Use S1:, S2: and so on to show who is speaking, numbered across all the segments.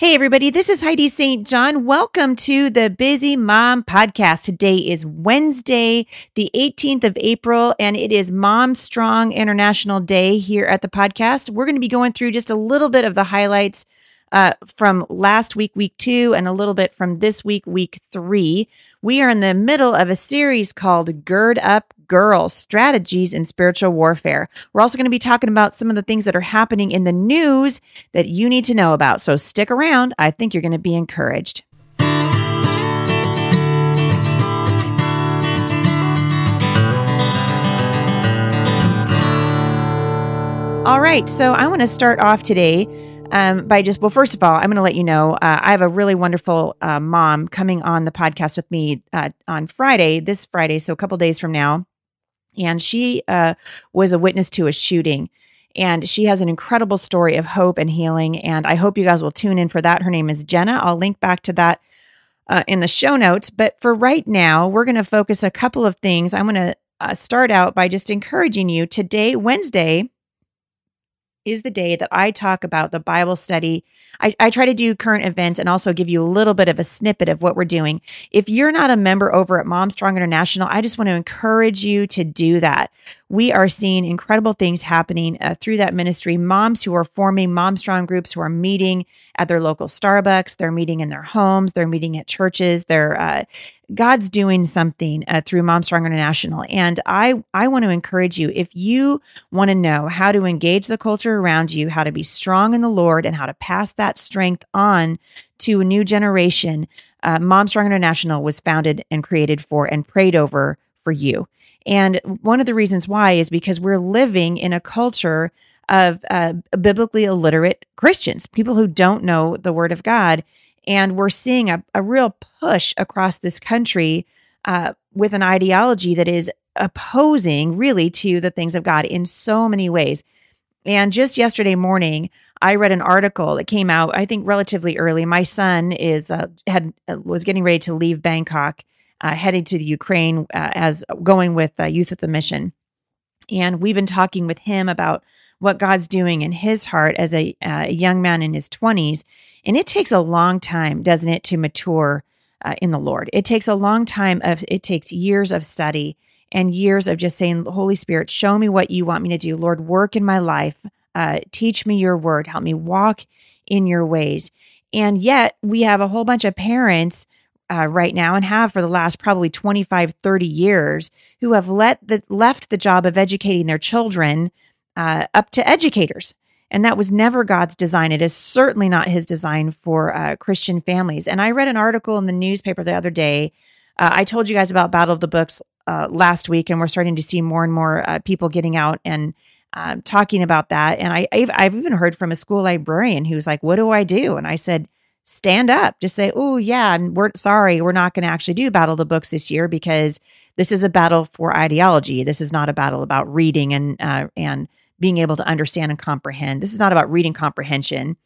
S1: Hey, everybody, this is Heidi St. John. Welcome to the Busy Mom Podcast. Today is Wednesday, the 18th of April, and it is Mom Strong International Day here at the podcast. We're going to be going through just a little bit of the highlights uh, from last week, week two, and a little bit from this week, week three. We are in the middle of a series called Gird Up Girls Strategies in Spiritual Warfare. We're also going to be talking about some of the things that are happening in the news that you need to know about. So stick around. I think you're going to be encouraged. All right, so I want to start off today um, by just, well, first of all, I'm going to let you know uh, I have a really wonderful uh, mom coming on the podcast with me uh, on Friday, this Friday, so a couple days from now. And she uh, was a witness to a shooting. And she has an incredible story of hope and healing. And I hope you guys will tune in for that. Her name is Jenna. I'll link back to that uh, in the show notes. But for right now, we're going to focus a couple of things. I'm going to uh, start out by just encouraging you today, Wednesday, is the day that I talk about the Bible study. I, I, try to do current events and also give you a little bit of a snippet of what we're doing. If you're not a member over at Mom Strong International, I just want to encourage you to do that. We are seeing incredible things happening uh, through that ministry. Moms who are forming Mom Strong groups who are meeting at their local Starbucks, they're meeting in their homes, they're meeting at churches, they're uh, God's doing something uh, through Mom Strong International. And I, I want to encourage you if you want to know how to engage the culture around you, how to be strong in the Lord, and how to pass that strength on to a new generation, uh, Mom Strong International was founded and created for and prayed over for you. And one of the reasons why is because we're living in a culture of uh, biblically illiterate Christians, people who don't know the Word of God. And we're seeing a, a real push across this country uh, with an ideology that is opposing really to the things of God in so many ways. And just yesterday morning, I read an article that came out, I think, relatively early. My son is uh, had uh, was getting ready to leave Bangkok, uh, heading to the Ukraine uh, as going with uh, Youth with the Mission, and we've been talking with him about what God's doing in his heart as a, uh, a young man in his twenties. And it takes a long time, doesn't it, to mature uh, in the Lord? It takes a long time of, it takes years of study and years of just saying, Holy Spirit, show me what you want me to do. Lord, work in my life. Uh, teach me your word. Help me walk in your ways. And yet, we have a whole bunch of parents uh, right now and have for the last probably 25, 30 years who have let the, left the job of educating their children uh, up to educators. And that was never God's design. It is certainly not his design for uh, Christian families. And I read an article in the newspaper the other day. Uh, I told you guys about Battle of the Books uh, last week, and we're starting to see more and more uh, people getting out and um, talking about that. And I, I've, I've even heard from a school librarian who's like, What do I do? And I said, Stand up, just say, Oh, yeah, and we're sorry, we're not going to actually do Battle of the Books this year because this is a battle for ideology. This is not a battle about reading and, uh, and, being able to understand and comprehend. This is not about reading comprehension.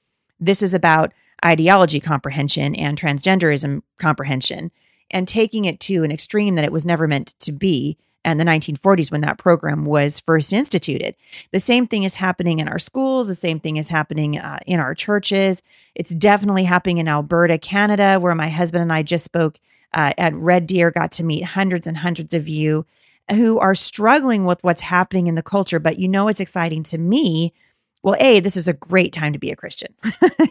S1: This is about ideology comprehension and transgenderism comprehension and taking it to an extreme that it was never meant to be and the 1940s when that program was first instituted. The same thing is happening in our schools. The same thing is happening uh, in our churches. It's definitely happening in Alberta, Canada, where my husband and I just spoke uh, at Red Deer, got to meet hundreds and hundreds of you who are struggling with what's happening in the culture, but you know it's exciting to me. Well, A, this is a great time to be a Christian.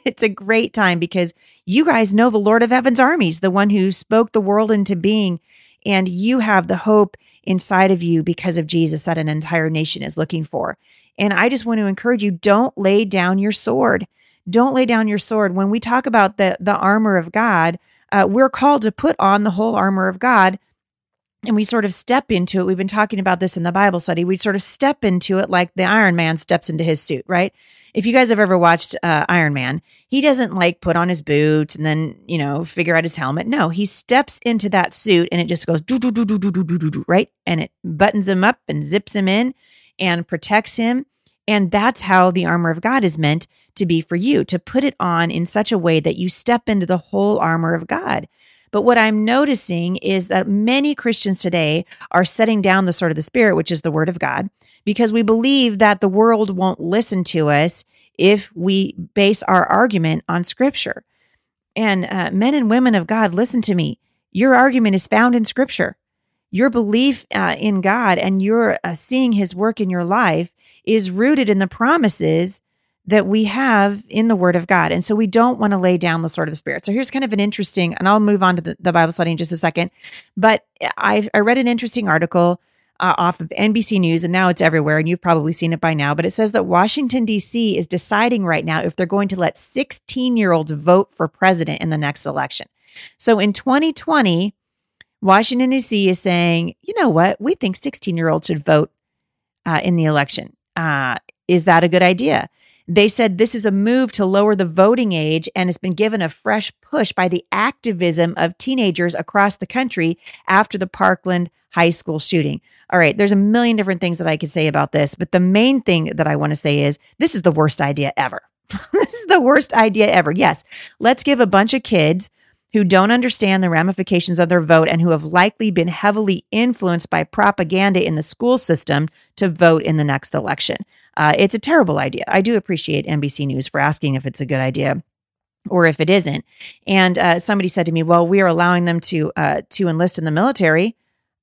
S1: it's a great time because you guys know the Lord of Heaven's armies, the one who spoke the world into being, and you have the hope inside of you because of Jesus that an entire nation is looking for. And I just want to encourage you don't lay down your sword. Don't lay down your sword. When we talk about the, the armor of God, uh, we're called to put on the whole armor of God and we sort of step into it. We've been talking about this in the Bible study. We sort of step into it like the Iron Man steps into his suit, right? If you guys have ever watched uh, Iron Man, he doesn't like put on his boots and then, you know, figure out his helmet. No, he steps into that suit and it just goes do, do, do, do, do, do, do, do, right? And it buttons him up and zips him in and protects him. And that's how the armor of God is meant to be for you, to put it on in such a way that you step into the whole armor of God. But what I'm noticing is that many Christians today are setting down the sword of the Spirit, which is the word of God, because we believe that the world won't listen to us if we base our argument on scripture. And uh, men and women of God, listen to me. Your argument is found in scripture. Your belief uh, in God and your uh, seeing his work in your life is rooted in the promises that we have in the Word of God. And so we don't want to lay down the sword of the Spirit. So here's kind of an interesting, and I'll move on to the, the Bible study in just a second. But I, I read an interesting article uh, off of NBC News, and now it's everywhere, and you've probably seen it by now. But it says that Washington, D.C. is deciding right now if they're going to let 16 year olds vote for president in the next election. So in 2020, Washington, D.C. is saying, you know what? We think 16 year olds should vote uh, in the election. Uh, is that a good idea? They said this is a move to lower the voting age and has been given a fresh push by the activism of teenagers across the country after the Parkland high school shooting. All right, there's a million different things that I could say about this, but the main thing that I want to say is this is the worst idea ever. this is the worst idea ever. Yes, let's give a bunch of kids who don't understand the ramifications of their vote and who have likely been heavily influenced by propaganda in the school system to vote in the next election. Uh, it's a terrible idea. I do appreciate NBC News for asking if it's a good idea or if it isn't. And uh, somebody said to me, "Well, we are allowing them to uh, to enlist in the military.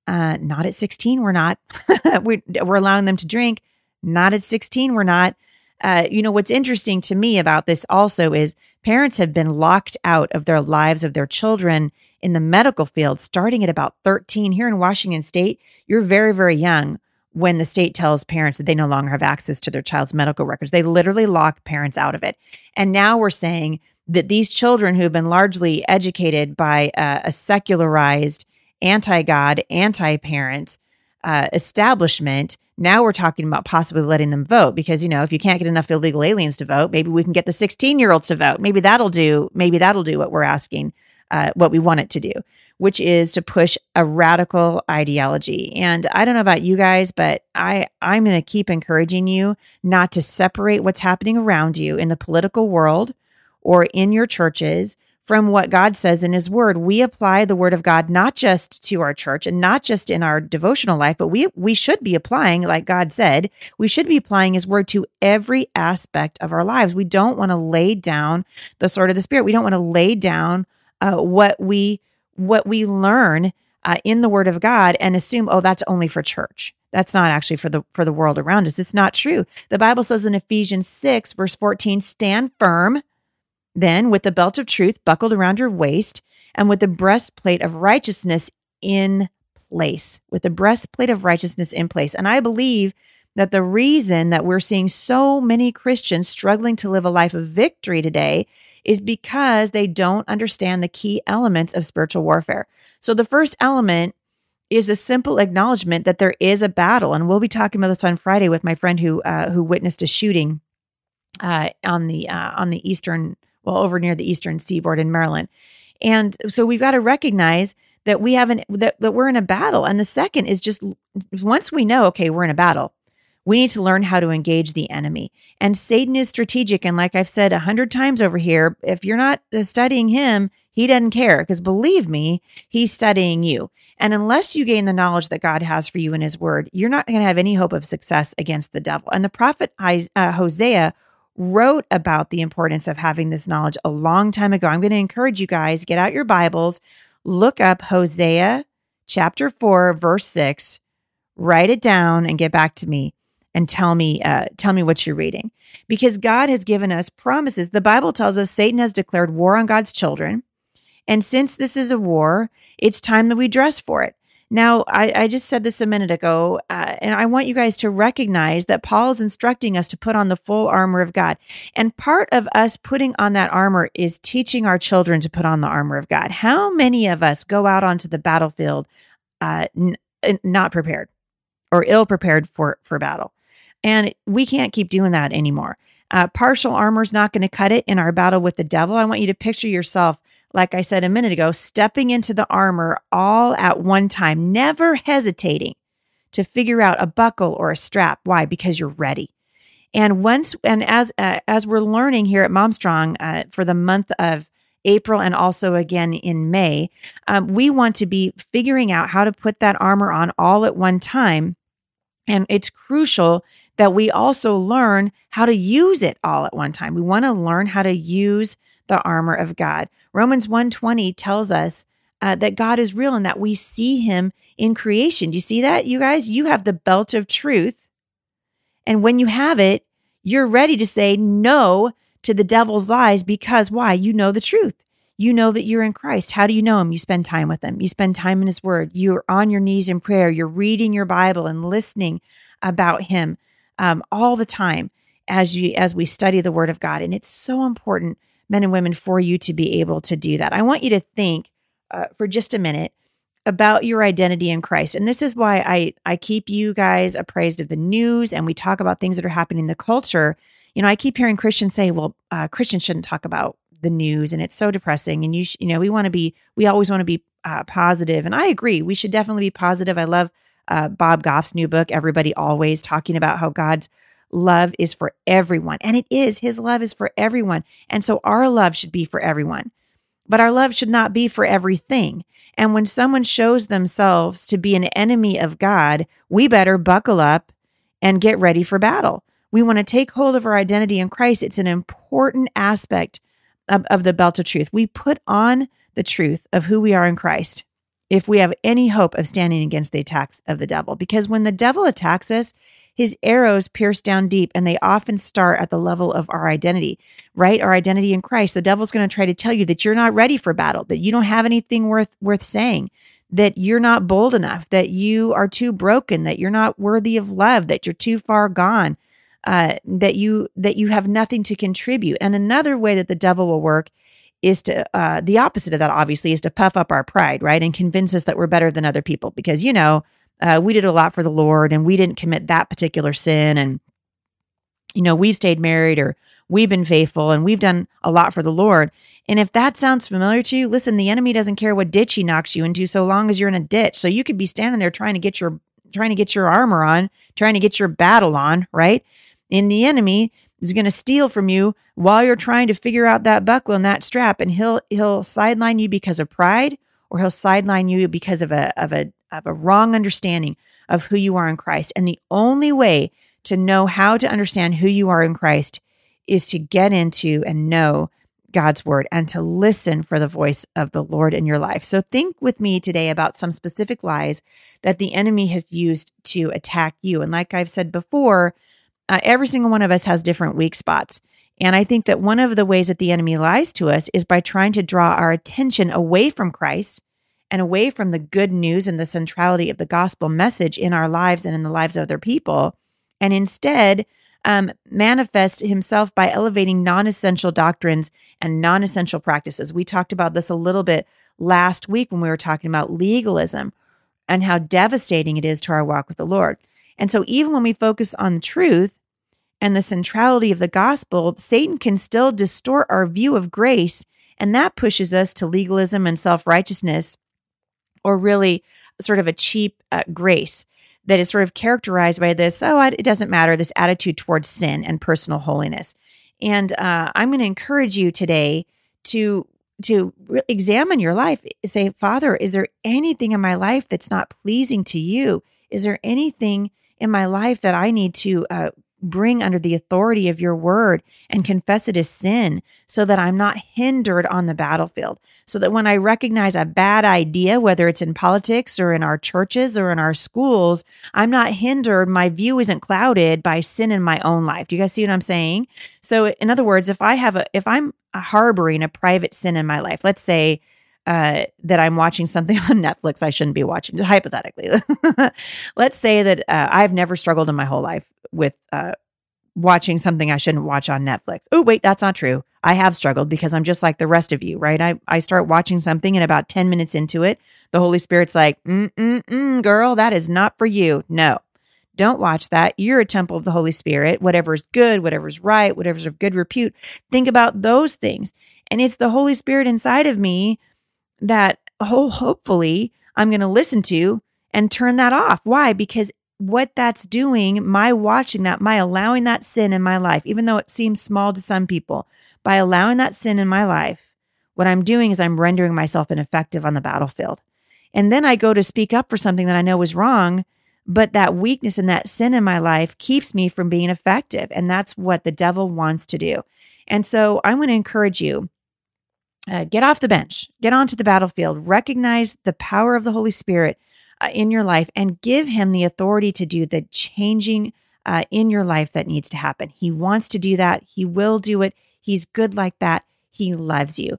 S1: Uh, not at 16, we're not. we, are allowing them to drink. Not at 16, we're not." Uh, you know what's interesting to me about this also is parents have been locked out of their lives of their children in the medical field starting at about 13 here in Washington state you're very very young when the state tells parents that they no longer have access to their child's medical records. They literally lock parents out of it. And now we're saying that these children who have been largely educated by uh, a secularized, anti God, anti parent uh, establishment, now we're talking about possibly letting them vote because, you know, if you can't get enough illegal aliens to vote, maybe we can get the 16 year olds to vote. Maybe that'll do, maybe that'll do what we're asking, uh, what we want it to do which is to push a radical ideology. And I don't know about you guys, but I I'm going to keep encouraging you not to separate what's happening around you in the political world or in your churches from what God says in his word. We apply the word of God not just to our church and not just in our devotional life, but we we should be applying like God said, we should be applying his word to every aspect of our lives. We don't want to lay down the sword of the spirit. We don't want to lay down uh, what we what we learn uh, in the Word of God and assume, oh, that's only for church. That's not actually for the for the world around us. It's not true. The Bible says in Ephesians 6, verse 14, stand firm, then with the belt of truth buckled around your waist, and with the breastplate of righteousness in place. With the breastplate of righteousness in place. And I believe that the reason that we're seeing so many Christians struggling to live a life of victory today is because they don't understand the key elements of spiritual warfare. So the first element is a simple acknowledgement that there is a battle, and we'll be talking about this on Friday with my friend who uh, who witnessed a shooting uh, on the uh, on the eastern, well, over near the eastern seaboard in Maryland, and so we've got to recognize that we have an that, that we're in a battle. And the second is just once we know, okay, we're in a battle, we need to learn how to engage the enemy. And Satan is strategic. And like I've said a hundred times over here, if you're not studying him, he doesn't care because believe me, he's studying you. And unless you gain the knowledge that God has for you in his word, you're not going to have any hope of success against the devil. And the prophet uh, Hosea wrote about the importance of having this knowledge a long time ago. I'm going to encourage you guys, get out your Bibles, look up Hosea chapter 4, verse 6, write it down, and get back to me and tell me uh, tell me what you're reading. Because god has given us promises. The bible tells us satan has declared war on god's children. And since this is a war it's time that we dress for it. Now i, I just said this a minute ago uh, and i want you guys to recognize that paul is instructing us to put on the full armor of god. And part of us putting on that armor is teaching our children to put on the armor of god. How many of us go out onto the battlefield uh, n- not prepared or ill prepared for for battle. And we can't keep doing that anymore. Uh, partial armor is not going to cut it in our battle with the devil. I want you to picture yourself, like I said a minute ago, stepping into the armor all at one time, never hesitating to figure out a buckle or a strap. Why? Because you're ready. And once, and as uh, as we're learning here at Momstrong uh, for the month of April and also again in May, um, we want to be figuring out how to put that armor on all at one time. And it's crucial that we also learn how to use it all at one time. We want to learn how to use the armor of God. Romans 1:20 tells us uh, that God is real and that we see him in creation. Do you see that, you guys? You have the belt of truth. And when you have it, you're ready to say no to the devil's lies because why? You know the truth. You know that you're in Christ. How do you know him? You spend time with him. You spend time in his word. You're on your knees in prayer. You're reading your Bible and listening about him um, all the time as you as we study the word of God. And it's so important, men and women, for you to be able to do that. I want you to think uh, for just a minute about your identity in Christ. And this is why I I keep you guys appraised of the news and we talk about things that are happening in the culture. You know, I keep hearing Christians say, "Well, uh, Christians shouldn't talk about the news and it's so depressing and you sh- you know, we want to be we always want to be uh, positive." And I agree. We should definitely be positive. I love uh, Bob Goff's new book, Everybody Always, talking about how God's love is for everyone. And it is. His love is for everyone. And so our love should be for everyone. But our love should not be for everything. And when someone shows themselves to be an enemy of God, we better buckle up and get ready for battle. We want to take hold of our identity in Christ. It's an important aspect of, of the belt of truth. We put on the truth of who we are in Christ if we have any hope of standing against the attacks of the devil. Because when the devil attacks us, his arrows pierce down deep and they often start at the level of our identity, right? Our identity in Christ. The devil's going to try to tell you that you're not ready for battle, that you don't have anything worth worth saying, that you're not bold enough, that you are too broken, that you're not worthy of love, that you're too far gone, uh, that you that you have nothing to contribute. And another way that the devil will work is to uh, the opposite of that obviously is to puff up our pride right and convince us that we're better than other people because you know uh, we did a lot for the Lord and we didn't commit that particular sin. And, you know, we've stayed married or we've been faithful and we've done a lot for the Lord. And if that sounds familiar to you, listen, the enemy doesn't care what ditch he knocks you into so long as you're in a ditch. So you could be standing there trying to get your trying to get your armor on, trying to get your battle on, right? in the enemy is going to steal from you while you're trying to figure out that buckle and that strap and he'll he'll sideline you because of pride or he'll sideline you because of a of a of a wrong understanding of who you are in Christ. And the only way to know how to understand who you are in Christ is to get into and know God's word and to listen for the voice of the Lord in your life. So think with me today about some specific lies that the enemy has used to attack you. And like I've said before, uh, every single one of us has different weak spots. And I think that one of the ways that the enemy lies to us is by trying to draw our attention away from Christ and away from the good news and the centrality of the gospel message in our lives and in the lives of other people, and instead um, manifest himself by elevating non essential doctrines and non essential practices. We talked about this a little bit last week when we were talking about legalism and how devastating it is to our walk with the Lord. And so, even when we focus on the truth and the centrality of the gospel, Satan can still distort our view of grace, and that pushes us to legalism and self righteousness or really sort of a cheap uh, grace that is sort of characterized by this, oh, it doesn't matter, this attitude towards sin and personal holiness. And uh, I'm going to encourage you today to to examine your life. Say, Father, is there anything in my life that's not pleasing to you? Is there anything in my life that I need to uh, bring under the authority of your word and confess it as sin so that I'm not hindered on the battlefield. So that when I recognize a bad idea, whether it's in politics or in our churches or in our schools, I'm not hindered. My view isn't clouded by sin in my own life. Do you guys see what I'm saying? So, in other words, if I have a, if I'm harboring a private sin in my life, let's say, uh, that I'm watching something on Netflix I shouldn't be watching, hypothetically. Let's say that uh, I've never struggled in my whole life with uh, watching something I shouldn't watch on Netflix. Oh, wait, that's not true. I have struggled because I'm just like the rest of you, right? I, I start watching something and about 10 minutes into it, the Holy Spirit's like, mm, mm, mm, girl, that is not for you. No, don't watch that. You're a temple of the Holy Spirit. Whatever's good, whatever's right, whatever's of good repute, think about those things. And it's the Holy Spirit inside of me that oh, hopefully I'm going to listen to and turn that off. Why? Because what that's doing, my watching that, my allowing that sin in my life, even though it seems small to some people, by allowing that sin in my life, what I'm doing is I'm rendering myself ineffective on the battlefield. And then I go to speak up for something that I know is wrong, but that weakness and that sin in my life keeps me from being effective. And that's what the devil wants to do. And so I want to encourage you uh, get off the bench, get onto the battlefield, recognize the power of the Holy Spirit uh, in your life, and give him the authority to do the changing uh, in your life that needs to happen. He wants to do that. He will do it. He's good like that. He loves you.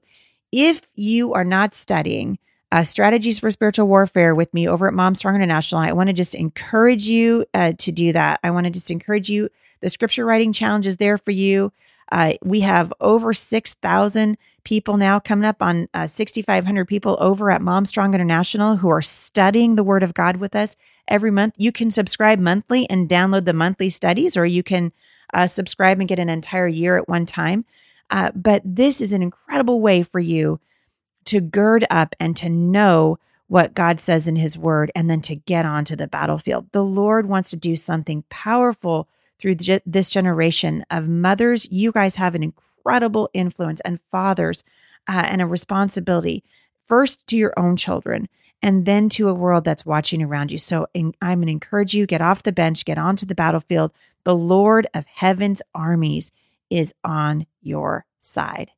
S1: If you are not studying, uh, strategies for spiritual warfare with me over at Mom Strong International. I want to just encourage you uh, to do that. I want to just encourage you. The scripture writing challenge is there for you. Uh, we have over 6,000 people now coming up on uh, 6,500 people over at Mom Strong International who are studying the Word of God with us every month. You can subscribe monthly and download the monthly studies, or you can uh, subscribe and get an entire year at one time. Uh, but this is an incredible way for you to gird up and to know what God says in his word and then to get onto the battlefield. The Lord wants to do something powerful through this generation of mothers. You guys have an incredible influence and fathers uh, and a responsibility first to your own children and then to a world that's watching around you. So in, I'm going to encourage you get off the bench, get onto the battlefield. The Lord of heaven's armies is on your side.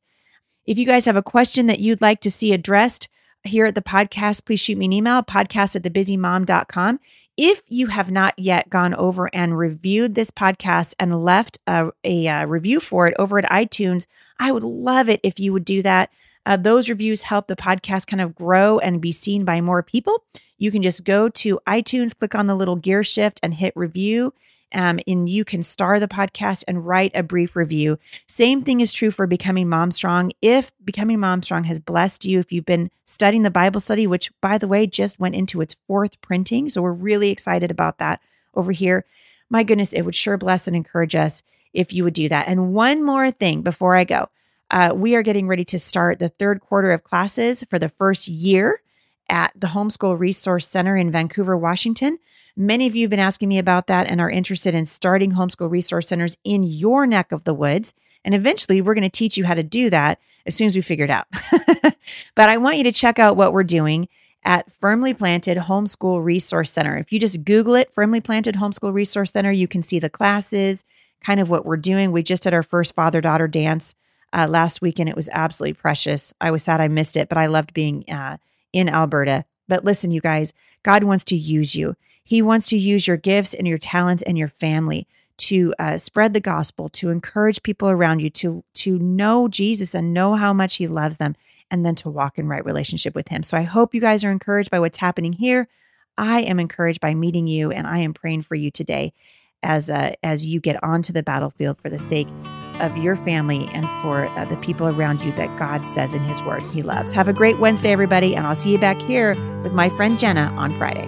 S1: If you guys have a question that you'd like to see addressed here at the podcast, please shoot me an email, podcast at thebusymom.com. If you have not yet gone over and reviewed this podcast and left a, a, a, review for it over at iTunes, I would love it if you would do that. Uh, those reviews help the podcast kind of grow and be seen by more people. You can just go to iTunes, click on the little gear shift, and hit review um, and you can star the podcast and write a brief review. Same thing is true for Becoming Mom Strong. If Becoming Mom Strong has blessed you, if you've been studying the Bible study, which by the way just went into its fourth printing, so we're really excited about that over here. My goodness, it would sure bless and encourage us if you would do that. And one more thing before I go. Uh, we are getting ready to start the third quarter of classes for the first year at the Homeschool Resource Center in Vancouver, Washington. Many of you have been asking me about that and are interested in starting homeschool resource centers in your neck of the woods. And eventually, we're going to teach you how to do that as soon as we figure it out. but I want you to check out what we're doing at Firmly Planted Homeschool Resource Center. If you just Google it, Firmly Planted Homeschool Resource Center, you can see the classes, kind of what we're doing. We just did our first father daughter dance uh, last weekend. It was absolutely precious. I was sad I missed it, but I loved being uh, in Alberta. But listen, you guys, God wants to use you. He wants to use your gifts and your talents and your family to uh, spread the gospel, to encourage people around you to to know Jesus and know how much He loves them, and then to walk in right relationship with Him. So I hope you guys are encouraged by what's happening here. I am encouraged by meeting you, and I am praying for you today as uh, as you get onto the battlefield for the sake of your family and for uh, the people around you that God says in His Word He loves. Have a great Wednesday, everybody, and I'll see you back here with my friend Jenna on Friday.